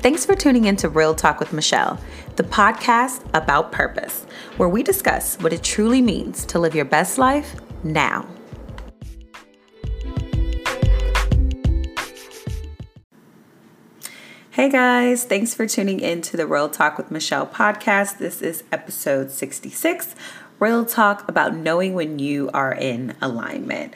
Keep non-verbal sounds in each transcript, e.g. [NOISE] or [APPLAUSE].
Thanks for tuning in to Real Talk with Michelle, the podcast about purpose, where we discuss what it truly means to live your best life now. Hey guys, thanks for tuning in to the Real Talk with Michelle podcast. This is episode 66 Real Talk about knowing when you are in alignment.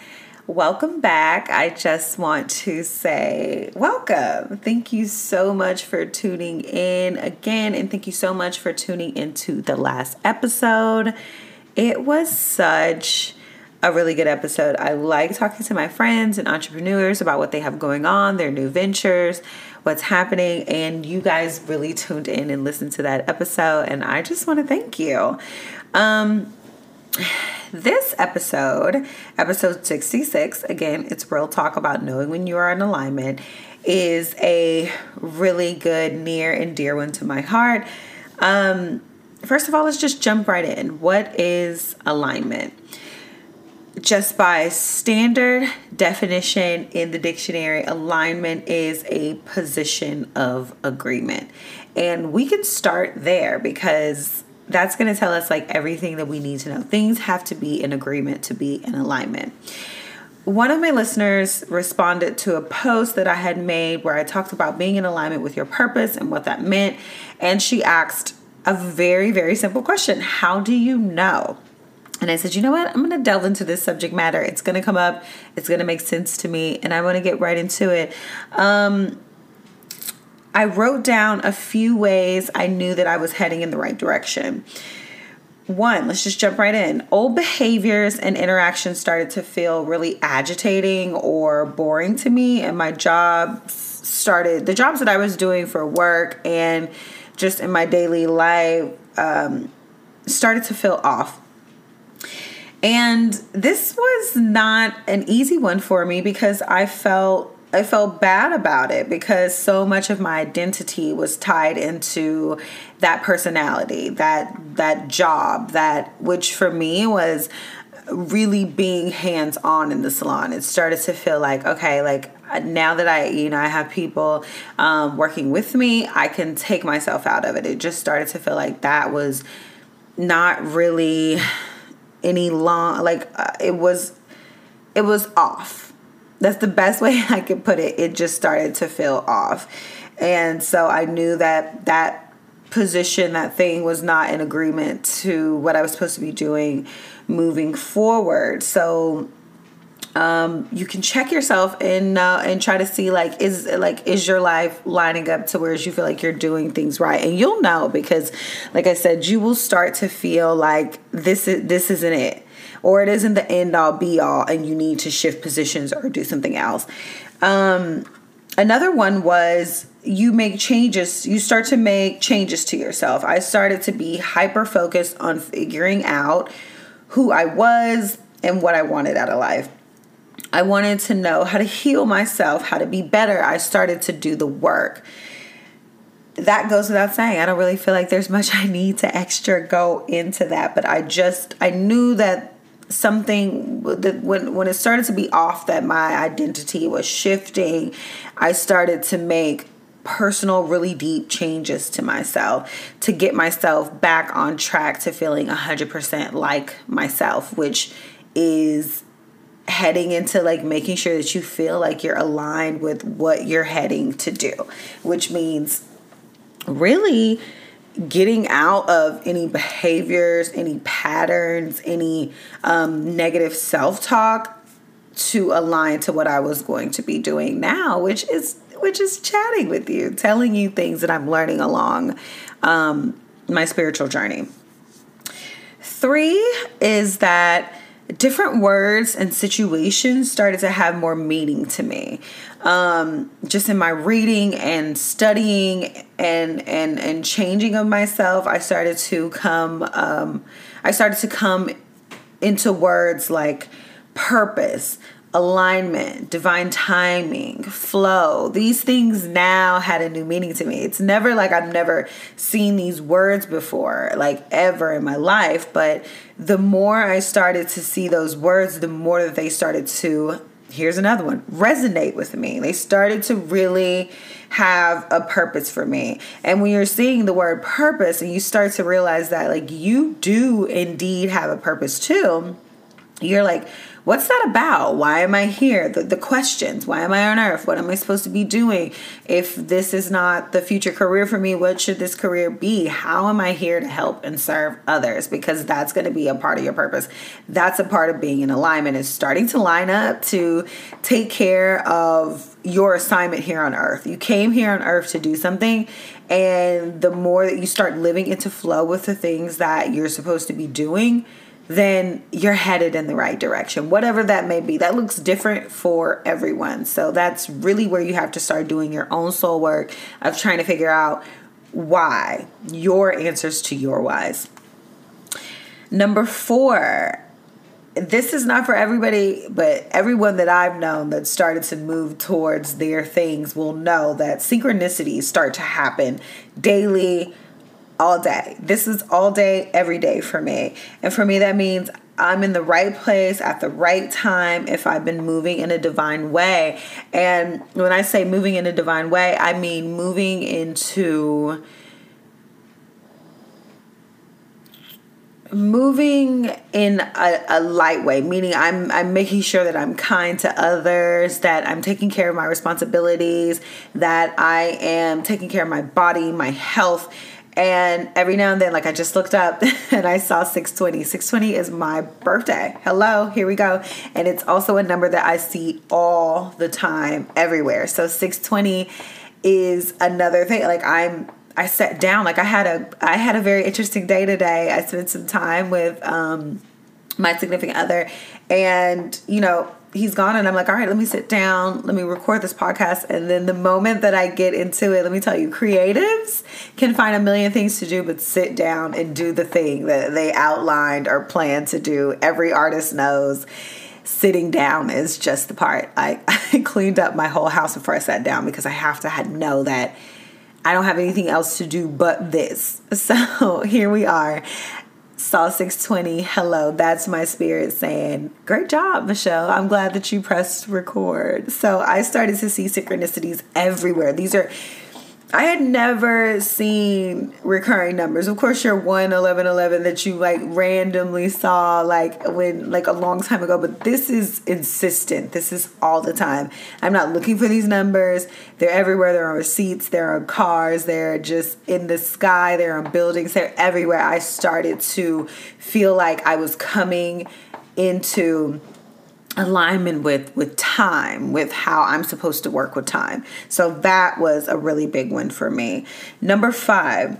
Welcome back. I just want to say welcome. Thank you so much for tuning in again, and thank you so much for tuning into the last episode. It was such a really good episode. I like talking to my friends and entrepreneurs about what they have going on, their new ventures, what's happening, and you guys really tuned in and listened to that episode, and I just want to thank you. Um, this episode, episode 66, again, it's real talk about knowing when you are in alignment, is a really good, near, and dear one to my heart. Um, first of all, let's just jump right in. What is alignment? Just by standard definition in the dictionary, alignment is a position of agreement. And we can start there because that's going to tell us like everything that we need to know. Things have to be in agreement to be in alignment. One of my listeners responded to a post that I had made where I talked about being in alignment with your purpose and what that meant. And she asked a very, very simple question How do you know? And I said, you know what? I'm going to delve into this subject matter. It's going to come up, it's going to make sense to me, and I want to get right into it. Um, I wrote down a few ways I knew that I was heading in the right direction. One, let's just jump right in. Old behaviors and interactions started to feel really agitating or boring to me, and my job started the jobs that I was doing for work and just in my daily life um, started to feel off. And this was not an easy one for me because I felt I felt bad about it because so much of my identity was tied into that personality, that that job, that which for me was really being hands on in the salon. It started to feel like okay, like now that I, you know, I have people um, working with me, I can take myself out of it. It just started to feel like that was not really any long, like uh, it was, it was off that's the best way [LAUGHS] I could put it. It just started to feel off. And so I knew that that position, that thing was not in agreement to what I was supposed to be doing moving forward. So um, you can check yourself and uh, and try to see like is like is your life lining up to where you feel like you're doing things right and you'll know because like I said you will start to feel like this is this isn't it or it isn't the end all be all and you need to shift positions or do something else. Um, another one was you make changes, you start to make changes to yourself. I started to be hyper focused on figuring out who I was and what I wanted out of life. I wanted to know how to heal myself, how to be better. I started to do the work. That goes without saying. I don't really feel like there's [LAUGHS] much I need to extra go into that, but I just I knew that something that when when it started to be off that my identity was shifting i started to make personal really deep changes to myself to get myself back on track to feeling 100% like myself which is heading into like making sure that you feel like you're aligned with what you're heading to do which means really getting out of any behaviors, any patterns, any um, negative self talk to align to what I was going to be doing now, which is which is chatting with you, telling you things that I'm learning along um, my spiritual journey. Three is that different words and situations started to have more meaning to me. Um, just in my reading and studying and and and changing of myself i started to come um, i started to come into words like purpose alignment, divine timing, flow. These things now had a new meaning to me. It's never like I've never seen these words before, like ever in my life, but the more I started to see those words, the more that they started to here's another one resonate with me. They started to really have a purpose for me. And when you're seeing the word purpose and you start to realize that, like, you do indeed have a purpose too, you're like, what's that about? Why am I here? The, the questions. Why am I on earth? What am I supposed to be doing? If this is not the future career for me, what should this career be? How am I here to help and serve others? Because that's going to be a part of your purpose. That's a part of being in alignment is starting to line up to take care of your assignment here on earth. You came here on earth to do something and the more that you start living into flow with the things that you're supposed to be doing, then you're headed in the right direction, whatever that may be. That looks different for everyone. So that's really where you have to start doing your own soul work of trying to figure out why, your answers to your whys. Number four, this is not for everybody, but everyone that I've known that started to move towards their things will know that synchronicities start to happen daily all day. This is all day, every day for me. And for me, that means I'm in the right place at the right time if I've been moving in a divine way. And when I say moving in a divine way, I mean moving into moving in a, a, light way meaning i'm i'm making sure that i'm kind to others that i'm taking care of my responsibilities that i am taking care of my body my health and every now and then, like I just looked up [LAUGHS] and I saw 620. 620 is my birthday. Hello, here we go. And it's also a number that I see all the time everywhere. So 620 is another thing. Like I'm I sat down, like I had a I had a very interesting day today. I spent some time with um my significant other and you know he's gone and I'm like, all right, let me sit down, let me record this podcast. And then the moment that I get into it, let me tell you, creatives can find a million things to do, but sit down and do the thing that they outlined or plan to do. Every artist knows sitting down is just the part. I, [LAUGHS] I cleaned up my whole house before I sat down because I have to know that I don't have anything else to do but this. [LAUGHS] So here we are. Saw 620. Hello, that's my spirit saying, Great job, Michelle. I'm glad that you pressed record. So I started to see synchronicities everywhere. These are I had never seen recurring numbers. Of course, your one eleven eleven that you like randomly saw like when like a long time ago, but this is insistent. This is all the time. I'm not looking for these numbers. They're everywhere. They're on receipts. They're on cars. They're just in the sky. They're on buildings. They're everywhere. I started to feel like I was coming into alignment with with time with how i'm supposed to work with time. So that was a really big one for me. Number five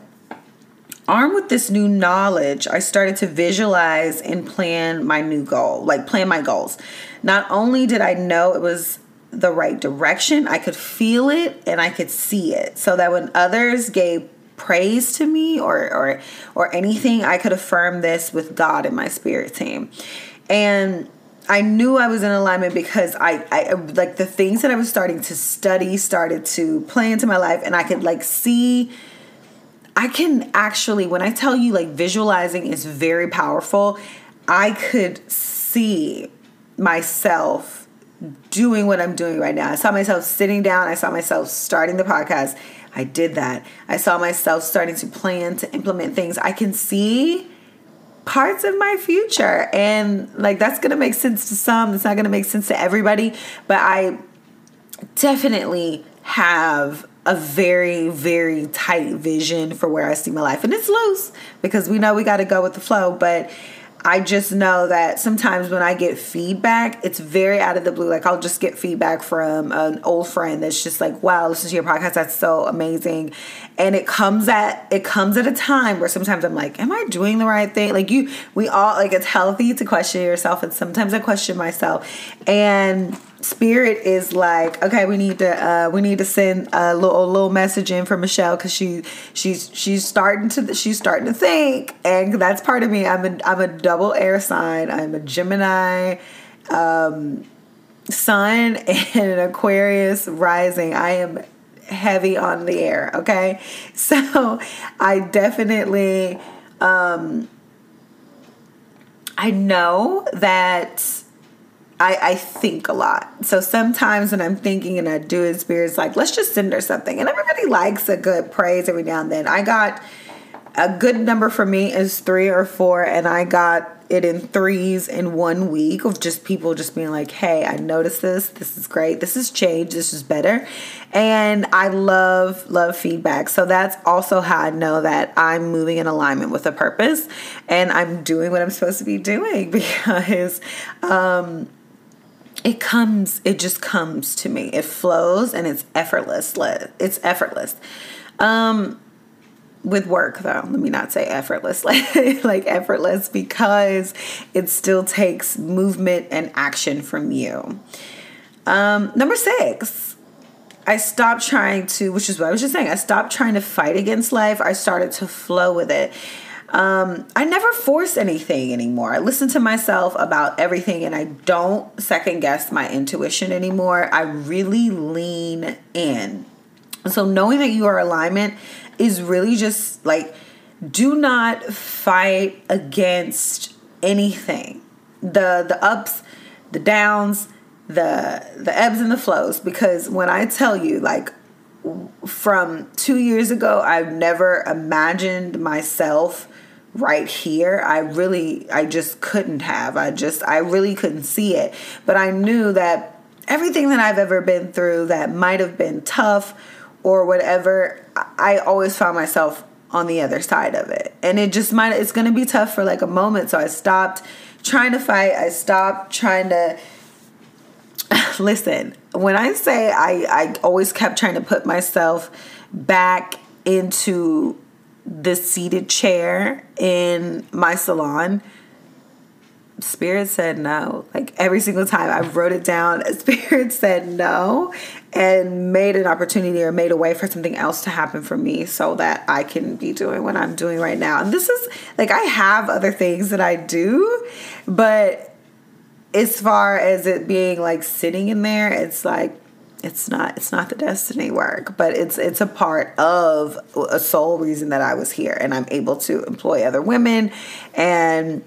armed with this new knowledge i started to visualize and plan my new goal like plan my goals. Not only did i know it was the right direction i could feel it and i could see it. So that when others gave praise to me or or or anything i could affirm this with god and my spirit team. And I knew I was in alignment because I, I like the things that I was starting to study started to play into my life and I could like see I can actually when I tell you like visualizing is very powerful, I could see myself doing what I'm doing right now. I saw myself sitting down, I saw myself starting the podcast. I did that. I saw myself starting to plan to implement things. I can see parts of my future. And like that's gonna make sense to some it's not gonna make sense to everybody. But i definitely have a very very tight vision for where i see my life. And it's loose because we know we got to go with the flow. But I just know that sometimes when I get feedback, it's very out of the blue. Like I'll just get feedback from an old friend that's just like, "Wow, listen to your podcast. That's so amazing." And it comes at it comes at a time where sometimes I'm like, "Am I doing the right thing?" Like you, we all like it's healthy to question yourself, and sometimes I question myself. And spirit is like okay we need to uh we need to send a little a little message in for michelle because she she's she's starting to she's starting to think and that's part of me. I'm a i'm a double air sign. I'm a gemini um sun [LAUGHS] and an aquarius rising. I am heavy on the air okay? [LAUGHS] So i definitely um i know that I, I think a lot. So sometimes when I'm thinking and I do it, Spirit's like, let's just send her something. And everybody likes a good praise every now and then. I got a good number for me is three or four, and I got it in threes in one week of just people just being like, hey, I noticed this. This is great. This has changed. This is better. And I love, love feedback. So that's also how I know that I'm moving in alignment with a purpose and I'm doing what I'm supposed to be doing [LAUGHS] because, um, it comes it just comes to me. It flows and it's effortless it's effortless. Um with work though let me not say effortless [LAUGHS] like, effortless because it still takes movement and action from you. Um number six i stopped trying to which is what i was just saying i stopped trying to fight against life. I started to flow with it um, I never force anything anymore. I listen to myself about everything and I don't second guess my intuition anymore. I really lean in. So, knowing that you are alignment is really just like do not fight against anything. The the ups, the downs, the the ebbs and the flows because when I tell you like from 2 years ago I've never imagined myself right here i really i just couldn't have. I just i really couldn't see it. But i knew that everything that i've ever been through that might have been tough or whatever i always found myself on the other side of it. And it just might it's going to be tough for like a moment. So i stopped trying to fight. I stopped trying to [SIGHS] listen when i say i i always kept trying to put myself back into the seated chair in my salon spirit said no. Like every single time i wrote it down [LAUGHS] spirit said no and made an opportunity or made a way for something else to happen for me so that i can be doing what i'm doing right now. And this is like i have other things that i do but as far as it being like sitting in there it's like it's not it's not the destiny work but it's it's a part of a sole reason that i was here and i'm able to employ other women and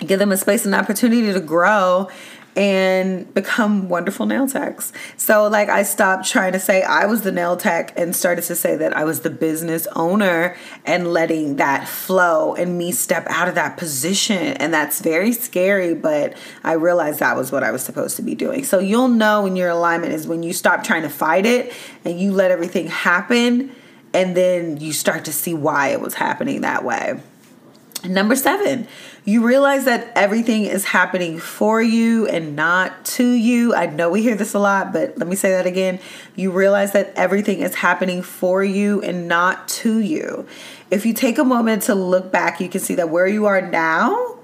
give them a space and opportunity to grow and become wonderful nail techs. So, like, I stopped trying to say I was the nail tech and started to say that I was the business owner and letting that flow and me step out of that position. And that's very scary, but I realized that was what I was supposed to be doing. So, you'll know when your alignment is when you stop trying to fight it and you let everything happen, and then you start to see why it was happening that way. Number seven, you realize that everything is happening for you and not to you. I know we hear this a lot, but let me say that again. You realize that everything is happening for you and not to you. If you take a moment to look back, you can see that where you are now,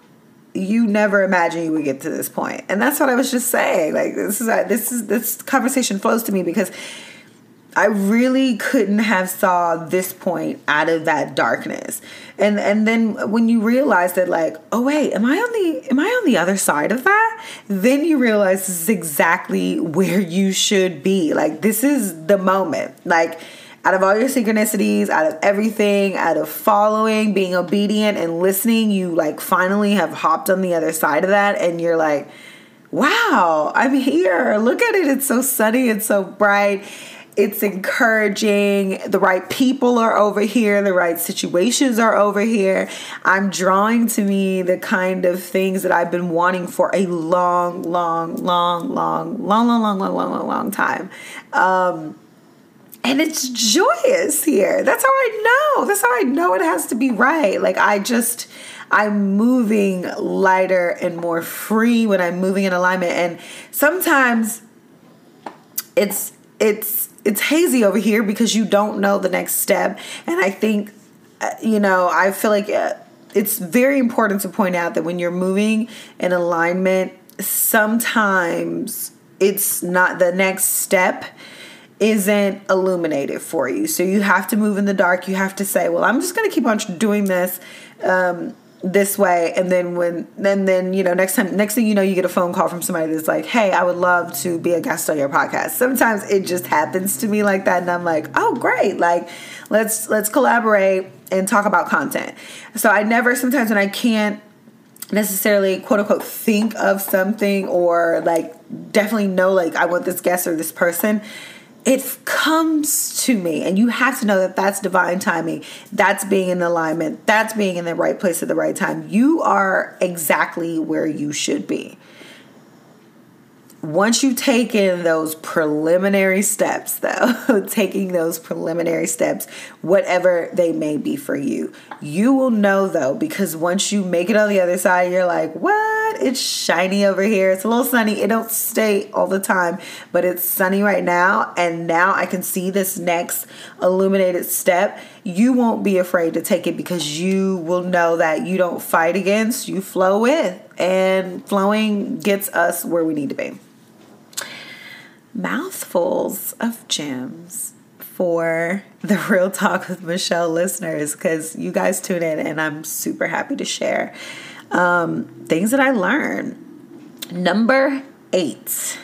you never imagined you would get to this point. And that's what I was just saying. Like this is this is this conversation flows to me because I really couldn't have saw this point out of that darkness. And and then when you realize that like, oh wait, am I on the am I on the other side of that? Then you realize this is exactly where you should be. Like this is the moment. Like out of all your synchronicities, out of everything, out of following, being obedient and listening, you like finally have hopped on the other side of that and you're like, wow, I'm here. Look at it. It's so sunny, it's so bright it's encouraging. The right people are over here, the right situations are over here. I'm drawing to me the kind of things that I've been wanting for a long, long, long, long, long, long, long, long, long, long, long time. Um, and it's joyous here. That's how I know. That's how I know it has to be right. Like I just I'm moving lighter and more free when I'm moving in alignment and sometimes it's it's it's hazy over here because you don't know the next step. And i think uh, you know i feel like uh, it's very important to point out that when you're moving in alignment sometimes it's not the next step isn't illuminated for you. So you have to move in the dark. You have to say well i'm just going to keep on doing this. Um, this way and then when and then you know next time next thing you know you get a phone call from somebody that's like hey i would love to be a guest on your podcast. Sometimes it just happens to me like that and i'm like oh great like let's let's collaborate and talk about content. So i never sometimes when i can't necessarily quote unquote think of something or like definitely know like I want this guest or this person it comes to me and you have to know that that's divine timing. That's being in alignment. That's being in the right place at the right time. You are exactly where you should be once you take in those preliminary steps, though, [LAUGHS] taking those preliminary steps, whatever they may be for you, you will know though, because once you make it on the other side, you're like, what? It's shiny over here. It's a little sunny. It don't stay all the time, but it's sunny right now. And now I can see this next illuminated step. You won't be afraid to take it because you will know that you don't fight against, you flow with. And flowing gets us where we need to be mouthfuls of gems for the [LAUGHS] Real Talk with Michelle listeners because you guys tune in and I'm super happy to share um, things that I learned. Number eight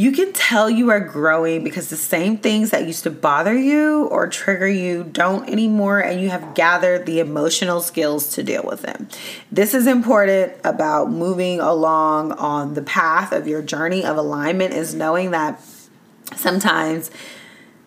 you can tell you are growing because the same things that used to bother you or trigger you don't anymore, and you have gathered the emotional skills to deal with them. This is important about moving along on the path of your journey of alignment, is knowing that sometimes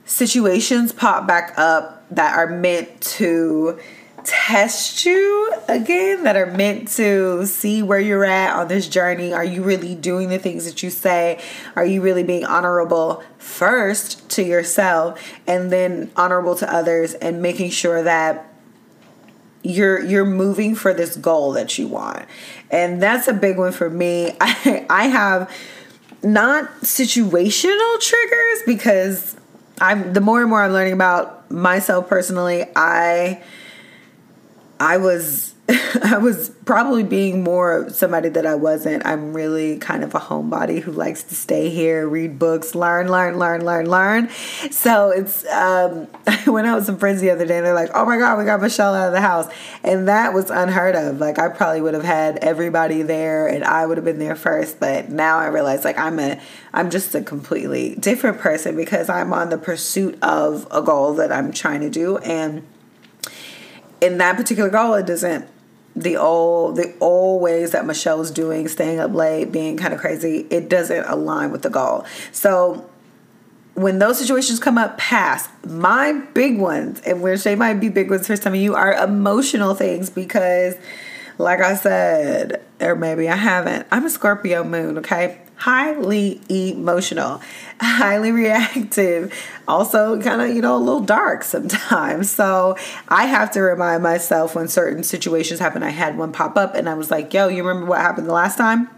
situations pop back up that are meant to test you again that are meant to see where you're at on this journey. Are you really doing the things that you say? Are you really being honorable first to yourself and then honorable to others and making sure that you're you're moving for this goal that you want. And that's a big one for me. [LAUGHS] I I have not situational triggers because I'm the more and more I'm learning about myself personally, I I was [LAUGHS] I was probably being more somebody that I wasn't. I'm really kind of a homebody who likes to stay here, read books, learn, learn, learn, learn, learn. So it's um, [LAUGHS] I went out with some friends the other day and they're like, "Oh my god, we got Michelle out of the house," and that was unheard of. Like I probably would have had everybody there and I would have been there first, but now I realize like I'm a I'm just a completely different person because I'm on the pursuit of a goal that I'm trying to do and in that particular goal, it doesn't the old the old ways that Michelle was doing, staying up late, being kind of crazy, it doesn't align with the goal. So when those situations come up past my big ones, and which they might be big ones for some of you, are emotional things because like I said, or maybe I haven't, I'm a Scorpio moon, okay? Highly emotional, highly reactive, also kind of, you know, a little dark sometimes. So I have to remind myself when certain situations happen. I had one pop up and I was like, yo, you remember what happened the last time?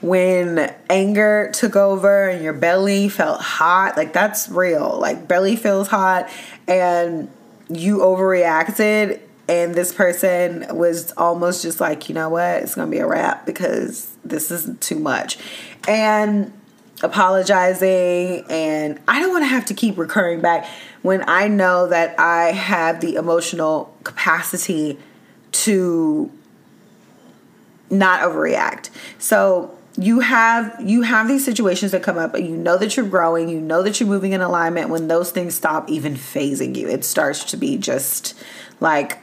When anger took over and your belly felt hot, like that's real. Like belly feels hot and you overreacted and this person was almost just like, you know what, it's gonna be a wrap because this is too much. And apologizing, and I don't wanna have to keep recurring back when I know that I have the emotional capacity to not overreact. So you have you have these situations that come up and you know that you're growing you know that you're moving in alignment when those things stop even fazing you it starts to be just like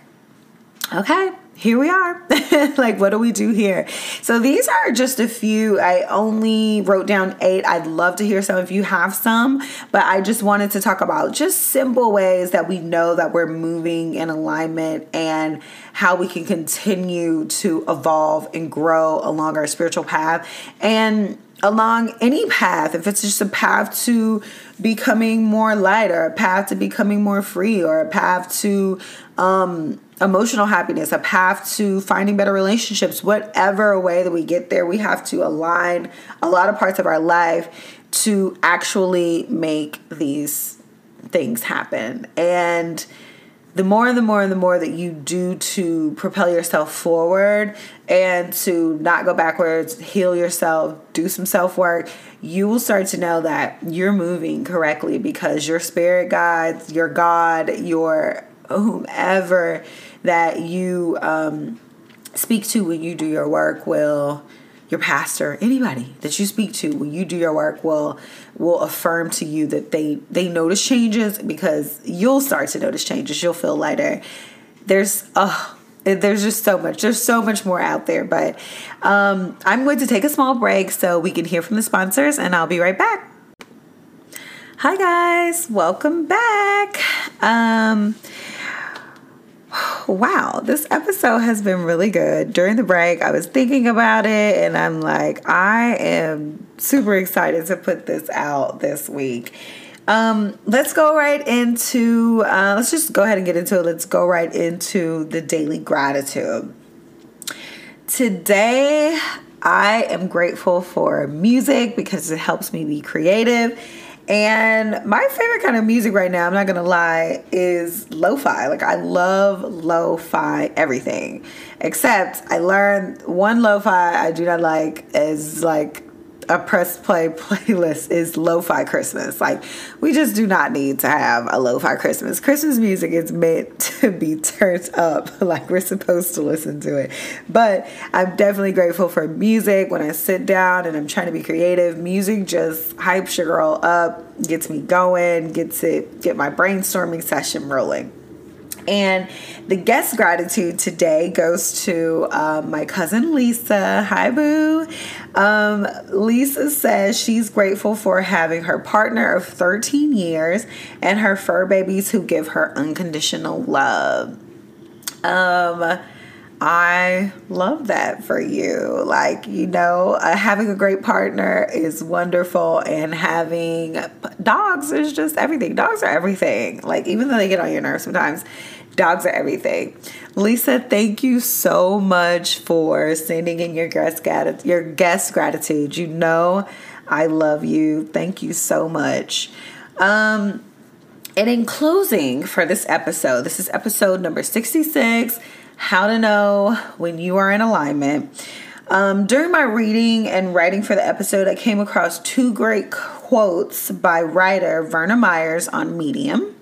okay here we are. [LAUGHS] like, what do we do here? So, these are just a few. I only wrote down eight. I'd love to hear some if you have some, but I just wanted to talk about just simple ways that we know that we're moving in alignment and how we can continue to evolve and grow along our spiritual path. And along any path, if it's just a path to becoming more light or a path to becoming more free or a path to um, emotional happiness, a path to finding better relationships, whatever way that we get there, we have to align a lot of parts of our life to actually make these things happen. And the more and the more and the more that you do to propel yourself forward and to not go backwards, heal yourself, do some self work, you will start to know that you're moving correctly because your spirit guides, your God, your whomever that you um, speak to when you do your work will your pastor anybody that you speak to when you do your work will will affirm to you that they they notice changes because you'll start to notice changes you'll feel lighter there's oh there's just so much. There's so much more out there. But um, I'm going to take a small break so we can hear from the sponsors, and I'll be right back. Hi, guys. Welcome back. Um, wow, this episode has been really good. During the break, I was thinking about it, and I'm like, I am super excited to put this out this week. Um, let's go right into, uh, let's just go ahead and get into it. Let's go right into the daily gratitude. Today, I am grateful for music because it helps me be creative. And my favorite kind of music right now, I'm not gonna lie, is lo fi. Like, I love lo fi everything. Except I learned one lo fi I do not like is like a press play [LAUGHS] playlist is lo-fi Christmas. Like we just do not need to have a lo-fi Christmas. Christmas music is meant [LAUGHS] to be turned up. [LAUGHS] Like we're supposed to listen to it. But I'm definitely grateful for music when I sit down and I'm trying to be creative. Music just hypes your girl up, gets me going, gets it get my brainstorming session rolling. And the guest gratitude today goes to um, my cousin Lisa. Hi, Boo. Um, Lisa says she's grateful for having her partner of 13 years and her fur babies who give her unconditional love. Um, I love that for you. Like, you know, uh, having a great partner is wonderful, and having dogs is just everything. Dogs are everything. Like, even though they get on your nerves sometimes, Dogs are everything. Lisa, thank you so much for sending in your guest gratitude. Your guest gratitude. You know, I love you. Thank you so much. Um, and in closing for this episode, this is episode number 66 How to Know When You Are in Alignment. Um, during my reading and writing for the episode, I came across two great quotes by writer Verna Myers on Medium.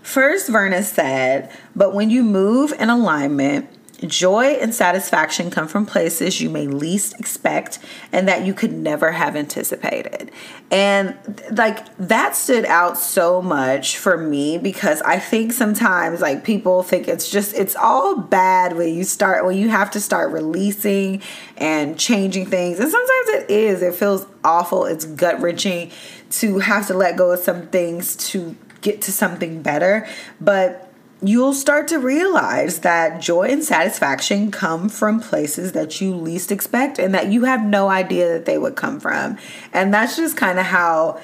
First, Verna said, But when you move in alignment, joy and satisfaction come from places you may least expect and that you could never have anticipated. And like that stood out so much for me because I think sometimes like people think it's just it's all bad when you start when you have to start releasing and changing things. And sometimes it is. It feels awful. It's gut wrenching to have to let go of some things to get to something better. But you'll start to realize that joy and satisfaction come from places that you least expect and that you have no idea that they would come from. And that's just kind of how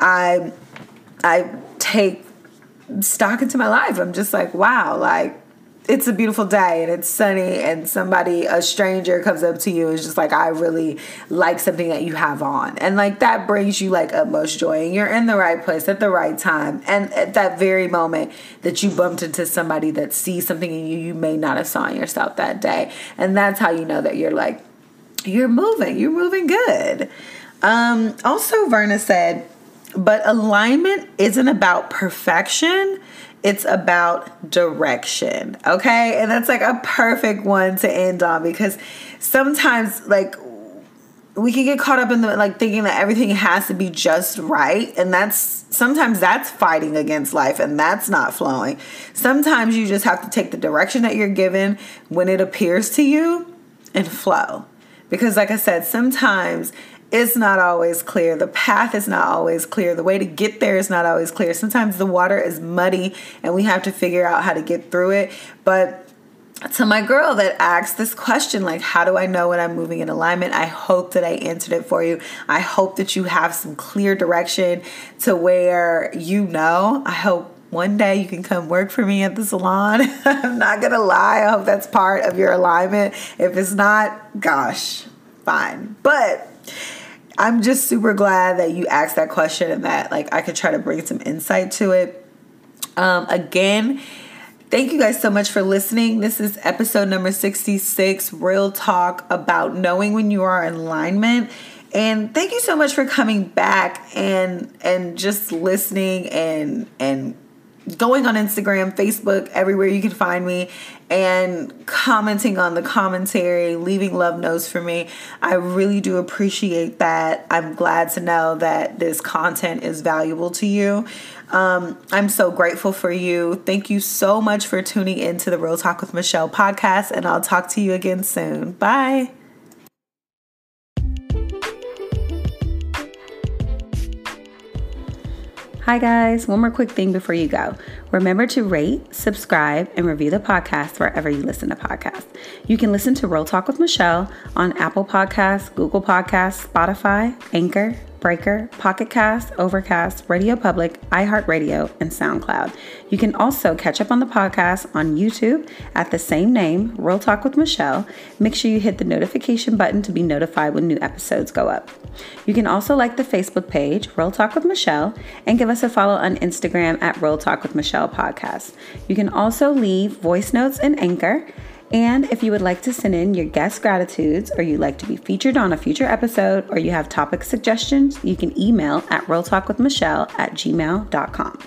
I I take stock into my life. I'm just like, wow, like it's a beautiful day and it's sunny and somebody a stranger comes up to you and is just like i really like something that you have on. And like that brings you like utmost joy and you're in the right place at the right time. And at that very moment that you bumped into somebody that sees something in you you may not have saw in yourself that day. And that's how you know that you're like you're moving you're moving good. Um also verna said but alignment isn't about perfection it's about direction. Okay. And that's like a perfect one to end on because sometimes, like, we can get caught up in the like thinking that everything has to be just right and that's sometimes that's fighting against life and that's not flowing sometimes you just have to take the direction that you're given when it appears to you and flow because like i said sometimes it's not always clear. The path is not always clear. The way to get there is not always clear. Sometimes the water is muddy and we have to figure out how to get through it. But to my girl that asked this question, like, how do I know when I'm moving in alignment? I hope that I answered it for you. I hope that you have some clear direction to where you know. I hope one day you can come work for me at the salon. [LAUGHS] I'm not gonna lie, I hope that's part of your alignment. If it's not, gosh, fine. But I'm just super glad that you asked that question and that like I could try to bring some insight to it. Um, again, thank you guys so much for listening. This is episode number 66, Real Talk about knowing when you are in alignment. And thank you so much for coming back and and just listening and and going on Instagram, Facebook, everywhere you can find me, and commenting on the commentary, leaving love notes for me. I really do appreciate that. I'm glad to know that this content is valuable to you. Um, I'm so grateful for you. Thank you so much for tuning in to the Real Talk with Michelle podcast, and I'll talk to you again soon. Bye. Hi, guys. One more quick thing before you go. Remember to rate, subscribe, and review the podcast wherever you listen to podcasts. You can listen to Real Talk with Michelle on Apple Podcasts, Google Podcasts, Spotify, Anchor, Breaker, Pocket Cast, Overcast, Radio Public, iHeartRadio, and SoundCloud. You can also catch up on the podcast on YouTube at the same name, Real Talk with Michelle. Make sure you hit the notification button to be notified when new episodes go up. You can also like the Facebook page, Real Talk with Michelle, and give us a follow on Instagram at Real Talk with Michelle Podcast. You can also leave voice notes and Anchor and if you would like to send in your guest gratitudes, or you'd like to be featured on a future episode, or you have topic suggestions, you can email at realtalkwithmichelle at gmail.com.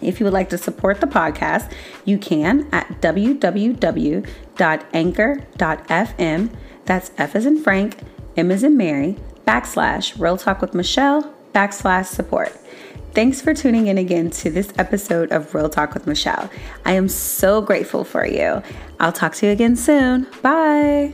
If you would like to support the podcast, you can at www.anchor.fm. That's F as in Frank, M as in Mary, backslash Real Talk with Michelle, backslash support. Thanks for tuning in again to this episode of Real Talk with Michelle. I am so grateful for you. I'll talk to you again soon. Bye.